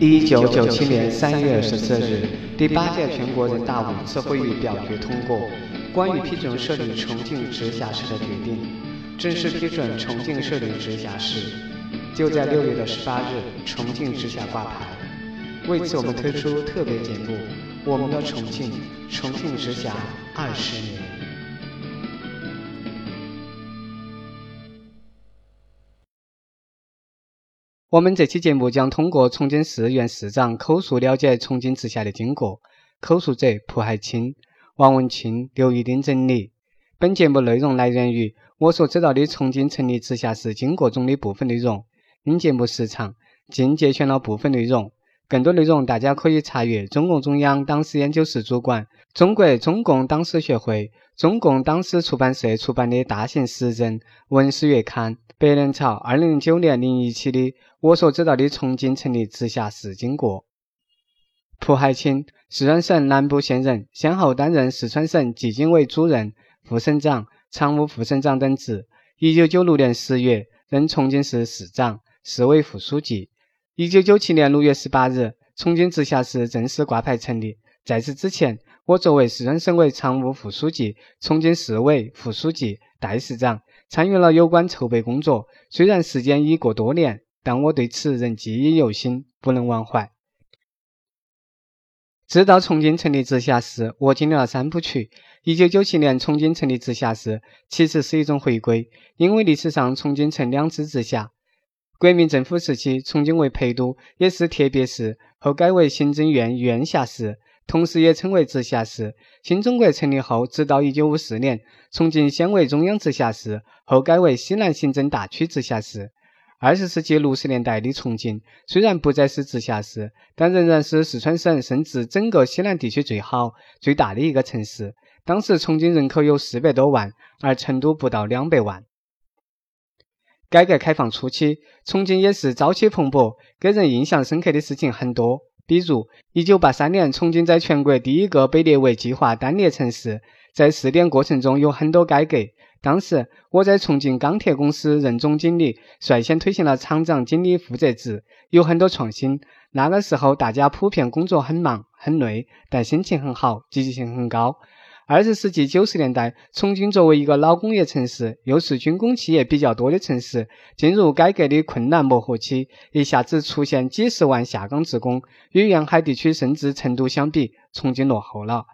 一九九七年三月十四日，第八届全国人大五次会议表决通过关于批准设立重庆直辖市的决定，正式批准重庆设立直辖市。就在六月的十八日，重庆直辖挂牌。为此，我们推出特别节目《我们的重庆，重庆直辖二十年》。我们这期节目将通过重庆市原市长口述了解重庆直辖的经过，口述者蒲海清、王文清、刘玉丁整理。本节目内容来源于我所知道的重庆成立直辖市经过中的部分内容，因节目时长，仅节选了部分内容。更多内容大家可以查阅中共中央党史研究室主管、中国中共党史学会、中共党史出版社出版的大型时政文史月刊。白莲草二零零九年零一期的我所知道的重庆成立直辖市经过。蒲海清，四川省南部县人，先后担任四川省纪检委主任、副省长、常务副省长等职。一九九六年十月任重庆市市长、市委副书记。一九九七年六月十八日，重庆直辖市正式挂牌成立。在此之前，我作为四川省委常务副书记、重庆市委副书记、代市长。参与了有关筹备工作，虽然时间已过多年，但我对此仍记忆犹新，不能忘怀。知道重庆成立直辖市，我经历了三部曲。一九九七年重庆成立直辖市，其实是一种回归，因为历史上重庆曾两次直辖。国民政府时期，重庆为陪都，也是特别市，后改为行政院院辖市。同时也称为直辖市。新中国成立后，直到一九五四年，重庆先为中央直辖市，后改为西南行政大区直辖市。二十世纪六十年代的重庆虽然不再是直辖市，但仍然是四川省甚至整个西南地区最好、最大的一个城市。当时重庆人口有四百多万，而成都不到两百万。改革开放初期，重庆也是朝气蓬勃，给人印象深刻的事情很多。比如，一九八三年，重庆在全国第一个被列为计划单列城市，在试点过程中有很多改革。当时我在重庆钢铁公司任总经理，率先推行了厂长经理负责制，有很多创新。那个时候，大家普遍工作很忙很累，但心情很好，积极性很高。二十世纪九十年代，重庆作为一个老工业城市，又是军工企业比较多的城市，进入改革的困难磨合期，一下子出现几十万下岗职工，与沿海地区甚至成都相比，重庆落后了。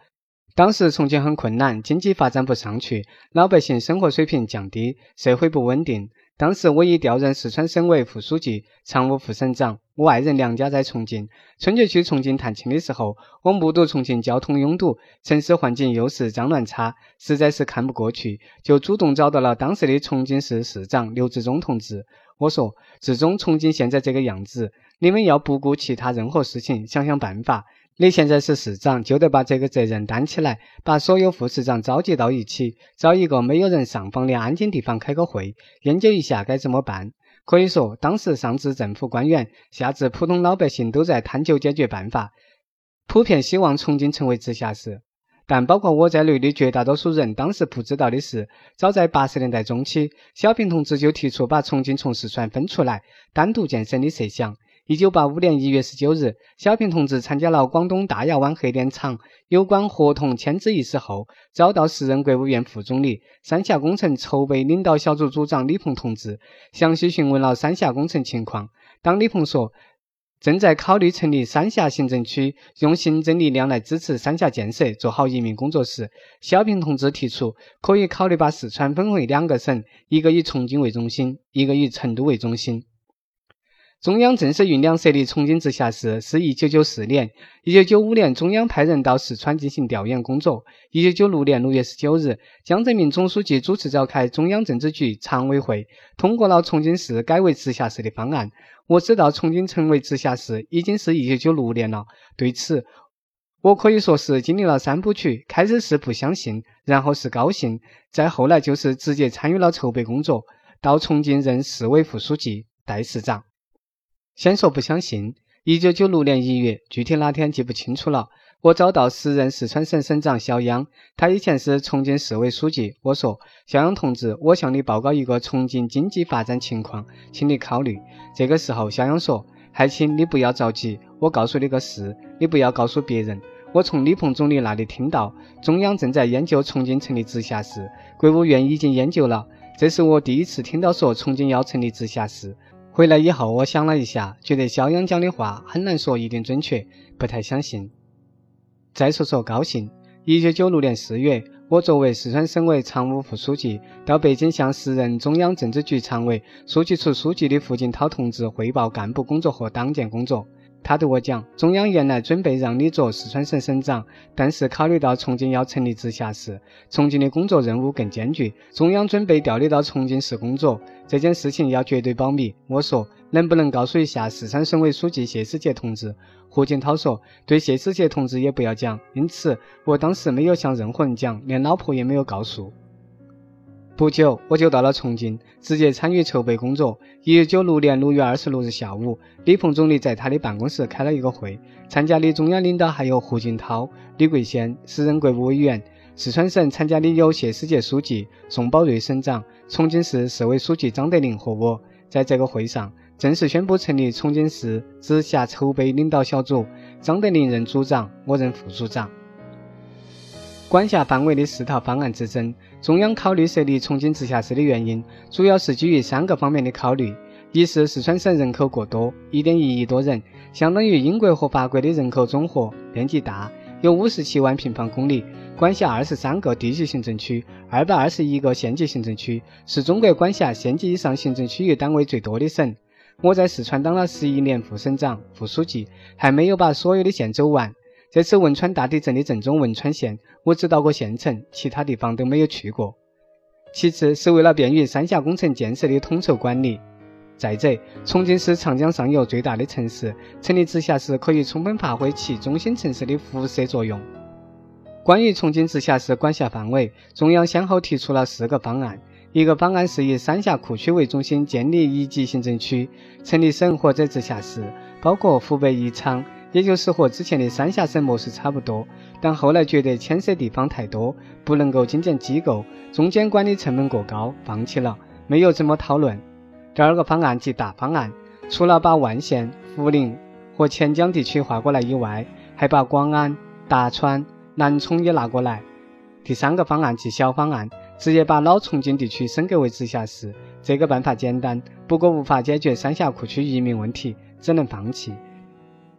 当时重庆很困难，经济发展不上去，老百姓生活水平降低，社会不稳定。当时我已调任四川省委副书记、常务副省长。我爱人娘家在重庆，春节去重庆探亲的时候，我目睹重庆交通拥堵，城市环境又是脏乱差，实在是看不过去，就主动找到了当时的重庆市市长刘志忠同志。我说：“志忠，重庆现在这个样子，你们要不顾其他任何事情，想想办法。”你现在是市长，就得把这个责任担起来，把所有副市长召集到一起，找一个没有人上访的安静地方开个会，研究一下该怎么办。可以说，当时上至政府官员，下至普通老百姓，都在探究解决办法，普遍希望重庆成为直辖市。但包括我在内的绝大多数人，当时不知道的是，早在八十年代中期，小平同志就提出把重庆从四川分出来，单独建省的设想。一九八五年一月十九日，小平同志参加了广东大亚湾核电厂有关合同签字仪式后，遭到时任国务院副总理、三峡工程筹备领导小组组长李鹏同志详细询问了三峡工程情况。当李鹏说正在考虑成立三峡行政区，用行政力量来支持三峡建设，做好移民工作时，小平同志提出可以考虑把四川分为两个省，一个以重庆为中心，一个以成都为中心。中央正式酝酿设立重庆直辖市，是一九九四年。一九九五年，中央派人到四川进行调研工作。一九九六年六月十九日，江泽民总书记主持召开中央政治局常委会，通过了重庆市改为直辖市的方案。我知道重庆成为直辖市已经是一九九六年了。对此，我可以说是经历了三部曲：开始是不相信，然后是高兴，再后来就是直接参与了筹备工作，到重庆任市委副书记、代市长。先说不相信。一九九六年一月，具体哪天记不清楚了。我找到时任四川省省长肖央，他以前是重庆市委书记。我说：“肖央同志，我向你报告一个重庆经济发展情况，请你考虑。”这个时候，肖央说：“还请你不要着急，我告诉你个事，你不要告诉别人。我从李鹏总理那里听到，中央正在研究重庆成立直辖市，国务院已经研究了。这是我第一次听到说重庆要成立直辖市。回来以后，我想了一下，觉得肖央讲的话很难说一定准确，不太相信。再说说高兴，一九九六年四月，我作为四川省委常务副书记，到北京向时任中央政治局常委、书记处书记的胡锦涛同志汇报干部工作和党建工作。他对我讲：“中央原来准备让你做四川省省长，但是考虑到重庆要成立直辖市，重庆的工作任务更艰巨，中央准备调你到重庆市工作。这件事情要绝对保密。”我说：“能不能告诉一下四川省委书记谢思杰同志？”胡锦涛说：“对谢思杰同志也不要讲。”因此，我当时没有向任何人讲，连老婆也没有告诉。不久，我就到了重庆，直接参与筹备工作。一九九六年六月二十六日下午，李鹏总理在他的办公室开了一个会，参加的中央领导还有胡锦涛、李桂仙，时任国务委员；四川省参加的有谢思杰书记、宋宝瑞省长、重庆市市委书记张德林和我。在这个会上，正式宣布成立重庆市直辖筹备领导小组，张德林任组长，我任副组长。管辖范围的四套方案之争，中央考虑设立重庆直辖市的原因，主要是基于三个方面的考虑：一是四川省人口过多，一点一亿多人，相当于英国和法国的人口总和，面积大，有五十七万平方公里，管辖二十三个地级行政区，二百二十一个县级行政区，是中国管辖县级以上行政区域单位最多的省。我在四川当了十一年副省长、副书记，还没有把所有的县走完。这次汶川大地震的震中汶川县，我只到过县城，其他地方都没有去过。其次是为了便于三峡工程建设的统筹管理。再者，重庆是长江上游最大的城市，成立直辖市可以充分发挥其中心城市的辐射作用。关于重庆直辖市管辖范围，中央先后提出了四个方案。一个方案是以三峡库区为中心建立一级行政区，成立省或者直辖市，包括湖北宜昌。也就是和之前的三峡省模式差不多，但后来觉得牵涉地方太多，不能够精简机构，中间管理成本过高，放弃了，没有怎么讨论。第二个方案即大方案，除了把万县、涪陵和黔江地区划过来以外，还把广安、达川、南充也拿过来。第三个方案即小方案，直接把老重庆地区升格为直辖市。这个办法简单，不过无法解决三峡库区移民问题，只能放弃。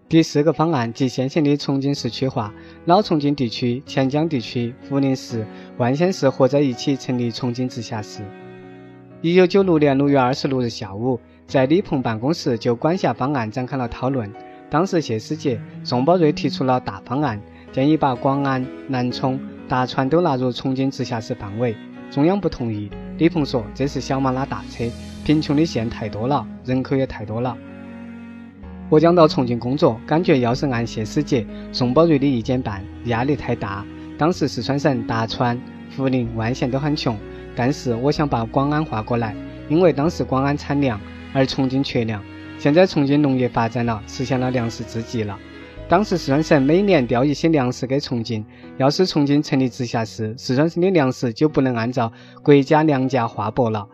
第四个方案即现行的重庆市区划，老重庆地区、黔江地区、涪陵市、万县市合在一起成立重庆直辖市。一九九六年六月二十六日下午，在李鹏办公室就管辖方案展开了讨论。当时谢思杰、宋宝瑞提出了大方案，建议把广安、南充、达川都纳入重庆直辖市范围。中央不同意。李鹏说：“这是小马拉大车，贫穷的县太多了，人口也太多了。”我讲到重庆工作，感觉要是按谢师杰、宋宝瑞的意见办，压力太大。当时四川省达川、涪陵、万县都很穷，但是我想把广安划过来，因为当时广安产粮，而重庆缺粮。现在重庆农业发展了，实现了粮食自给了。当时四川省每年调一些粮食给重庆，要是重庆成立直辖市，四川省的粮食就不能按照国家粮价划拨了，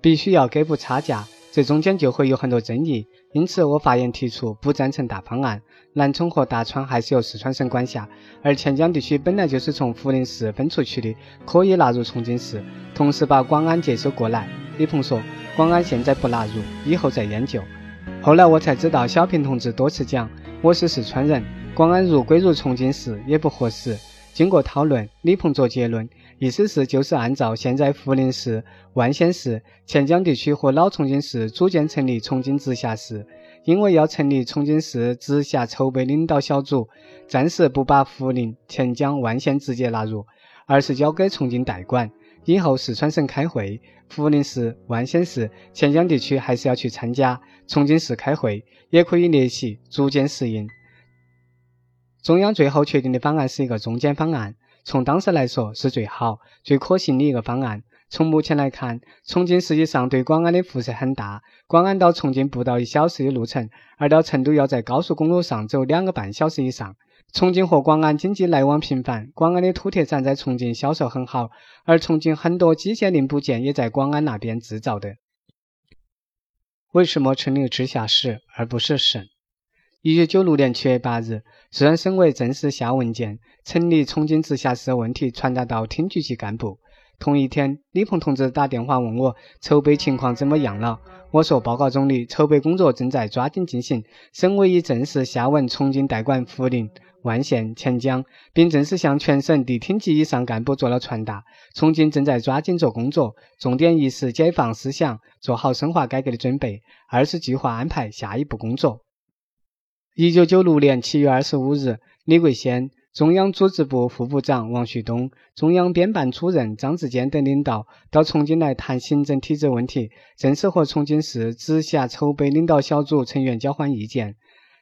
必须要给补差价，这中间就会有很多争议。因此，我发言提出不赞成大方案。南充和达川还是由四川省管辖，而黔江地区本来就是从涪陵市分出去的，可以纳入重庆市，同时把广安接收过来。李鹏说：“广安现在不纳入，以后再研究。”后来我才知道，小平同志多次讲：“我是四川人，广安如归入重庆市也不合适。”经过讨论，李鹏作结论。意思是，就是按照现在涪陵市、万县市、黔江地区和老重庆市组建成立重庆直辖市。因为要成立重庆市直辖筹备领导小组，暂时不把涪陵、黔江、万县直接纳入，而是交给重庆代管。以后四川省开会，涪陵市、万县市、黔江地区还是要去参加。重庆市开会也可以列席，逐渐适应。中央最后确定的方案是一个中间方案。从当时来说是最好、最可行的一个方案。从目前来看，重庆实际上对广安的辐射很大。广安到重庆不到一小时的路程，而到成都要在高速公路上走两个半小时以上。重庆和广安经济来往频繁，广安的土特产在重庆销售很好，而重庆很多机械零部件也在广安那边制造的。为什么成立直辖市而不是省？一九九六年七月八日，四川省委正式下文件，成立重庆直辖市问题传达到厅局级干部。同一天，李鹏同志打电话问我筹备情况怎么样了。我说：报告总理，筹备工作正在抓紧进行。省委已正式下文重庆代管涪陵、万县、黔江，并正式向全省地厅级以上干部做了传达。重庆正在抓紧做工作，重点一是解放思想，做好深化改革的准备；二是计划安排下一步工作。一九九六年七月二十五日，李桂先。中央组织部副部长王旭东、中央编办主任张志坚等领导到重庆来谈行政体制问题，正式和重庆市直辖筹备领导小组成员交换意见。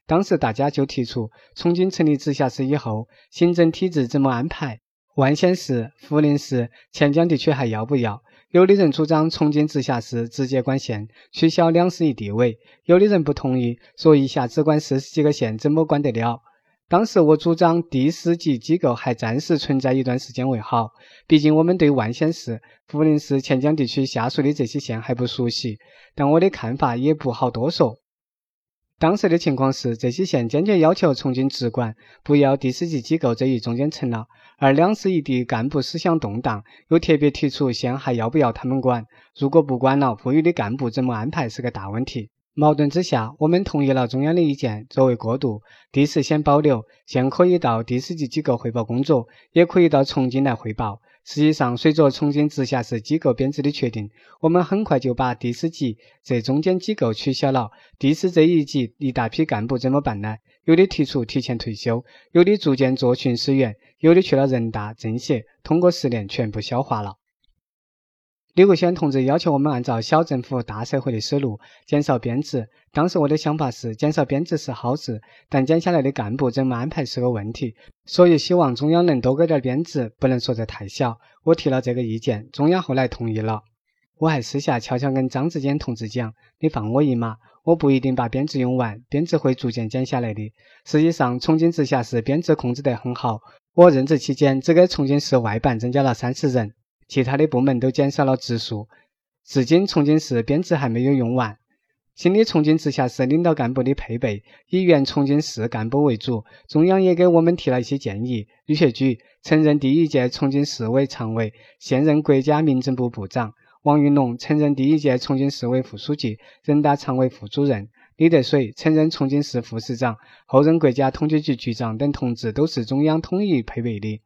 当时大家就提出，重庆成立直辖市以后，行政体制怎么安排？万县市、涪陵市、黔江地区还要不要？有的人主张重庆直辖市直接管县，取消两市一地位；有的人不同意，说一下只管四十几个县，怎么管得了？当时我主张地市级机构还暂时存在一段时间为好，毕竟我们对万县市、涪陵市、黔江地区下属的这些县还不熟悉。但我的看法也不好多说。当时的情况是，这些县坚决要求重庆直管，不要地市级机构这一中间层了。而两市一地干部思想动荡，又特别提出县还要不要他们管？如果不管了，富裕的干部怎么安排是个大问题。矛盾之下，我们同意了中央的意见，作为过渡，地市先保留，县可以到地市级机构汇报工作，也可以到重庆来汇报。实际上，随着重庆直辖市机构编制的确定，我们很快就把地市级这中间机构取消了。地市这一级一大批干部怎么办呢？有的提出提前退休，有的逐渐做巡视员，有的去了人大、政协，通过十年全部消化了。李国轩同志要求我们按照小政府大社会的思路减少编制。当时我的想法是，减少编制是好事，但减下来的干部怎么安排是个问题。所以希望中央能多给点编制，不能说的太小。我提了这个意见，中央后来同意了。我还私下悄悄跟张志坚同志讲：“你放我一马，我不一定把编制用完，编制会逐渐减下来的。”实际上，重庆直辖市编制控制得很好。我任职期间，只给重庆市外办增加了三十人。其他的部门都减少了职数，至今重庆市编制还没有用完。新的重庆直辖市领导干部的配备以原重庆市干部为主，中央也给我们提了一些建议。李学举曾任第一届重庆市委常委，现任国家民政部部长；王云龙曾任第一届重庆市委副书记、人大常委副主任；李德水曾任重庆市副市长，后任国家统计局局长等同志都是中央统一配备的。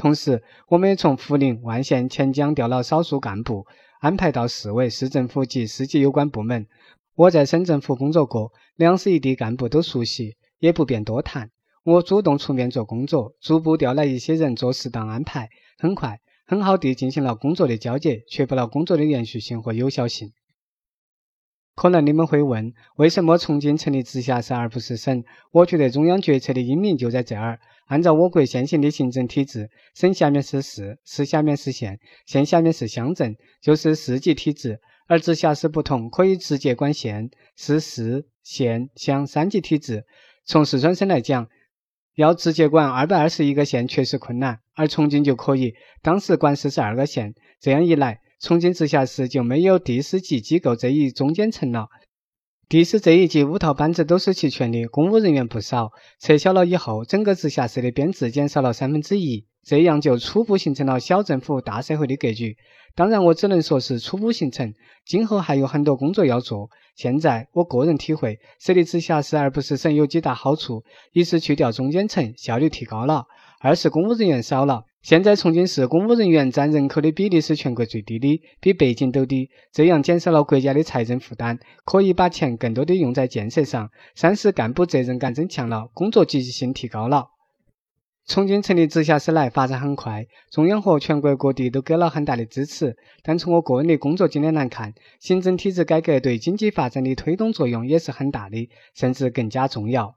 同时，我们也从涪陵、万县、黔江调了少数干部，安排到市委、市政府及市级有关部门。我在省政府工作过，两市一地干部都熟悉，也不便多谈。我主动出面做工作，逐步调来一些人做适当安排，很快、很好地进行了工作的交接，确保了工作的连续性和有效性。可能你们会问，为什么重庆成立直辖市而不是省？我觉得中央决策的英明就在这儿。按照我国现行的行政体制，省下面是市，市下面是县，县下面是乡镇，就是市级体制。而直辖市不同，可以直接管县，是市、县、乡三级体制。从四川省来讲，要直接管二百二十一个县确实困难，而重庆就可以，当时管四十二个县。这样一来，重庆直辖市就没有地市级机构这一中间层了。地市这一级五套班子都是齐全的，公务人员不少。撤销了以后，整个直辖市的编制减少了三分之一，这样就初步形成了小政府大社会的格局。当然，我只能说是初步形成，今后还有很多工作要做。现在，我个人体会，设立直辖市而不是省有几大好处：一是去掉中间层，效率提高了；二是公务人员少了。现在重庆市公务人员占人口的比例是全国最低的，比北京都低，这样减少了国家的财政负担，可以把钱更多的用在建设上。三是干部责任感增强了，工作积极性提高了。重庆成立直辖市来发展很快，中央和全国各地都给了很大的支持。但从我个人的工作经验来看，行政体制改革对经济发展的推动作用也是很大的，甚至更加重要。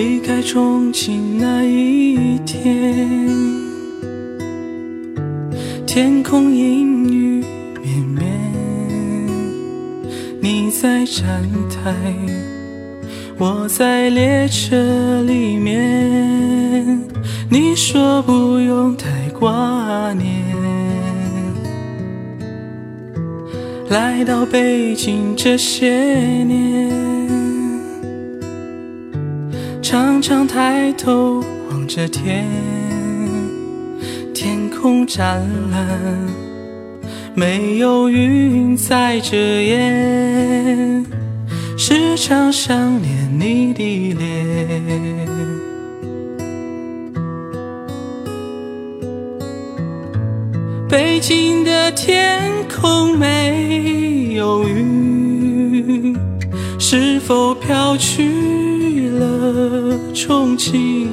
离开重庆那一天天空阴雨绵绵你在站台我在列车里面你说不用太挂念。来到北京这些年常常抬头望着天，天空湛蓝。没有云在遮掩，时常想念你的脸。北京的天空没有云，是否飘去重庆？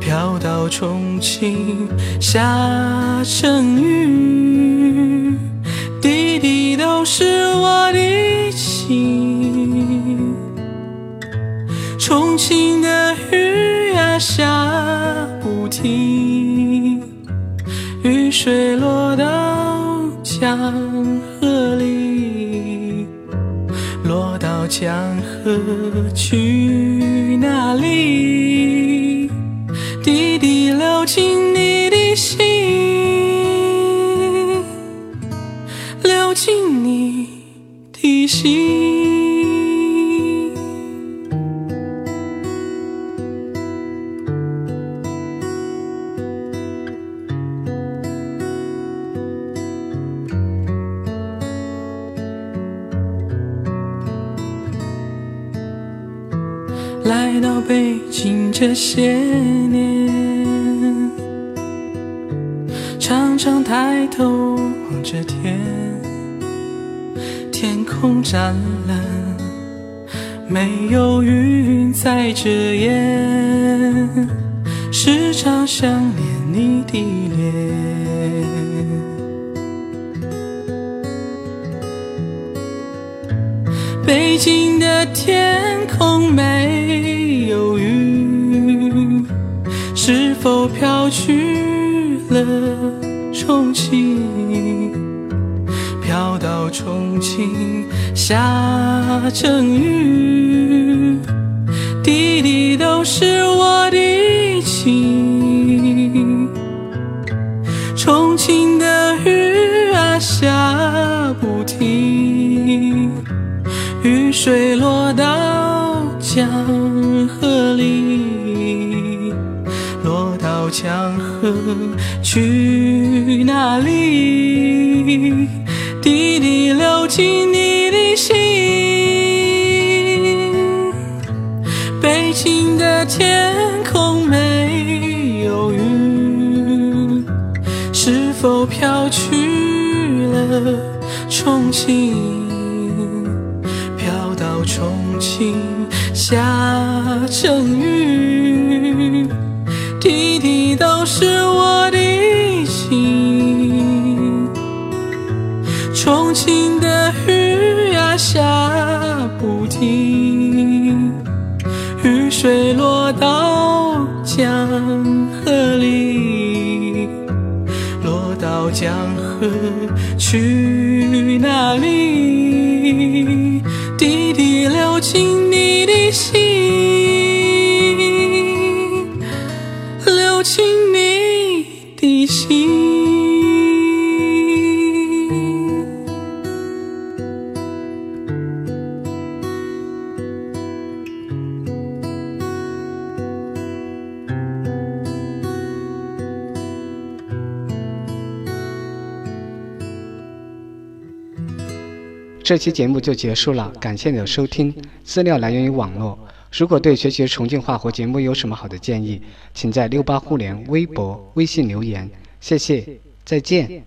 飘到重庆下成雨，滴滴都是我的心。重庆的雨呀下不停，雨水落到江河里，落到江去哪里？滴滴流进你这些年，常常抬头望着天，天空湛蓝，没有云在遮掩，时常想念你的脸。北京的天空没否飘去了重庆？飘到重庆下成雨，滴滴都是我的情。重庆的雨啊下不停。雨水落到江河里，去哪里？滴滴流进你的心。北京的天空没有云，是否飘去了重庆？飘到重庆下成雨，去哪里？这期节目就结束了，感谢你的收听。资料来源于网络。如果对学习重庆话或节目有什么好的建议，请在六八互联微博、微信留言。谢谢，再见。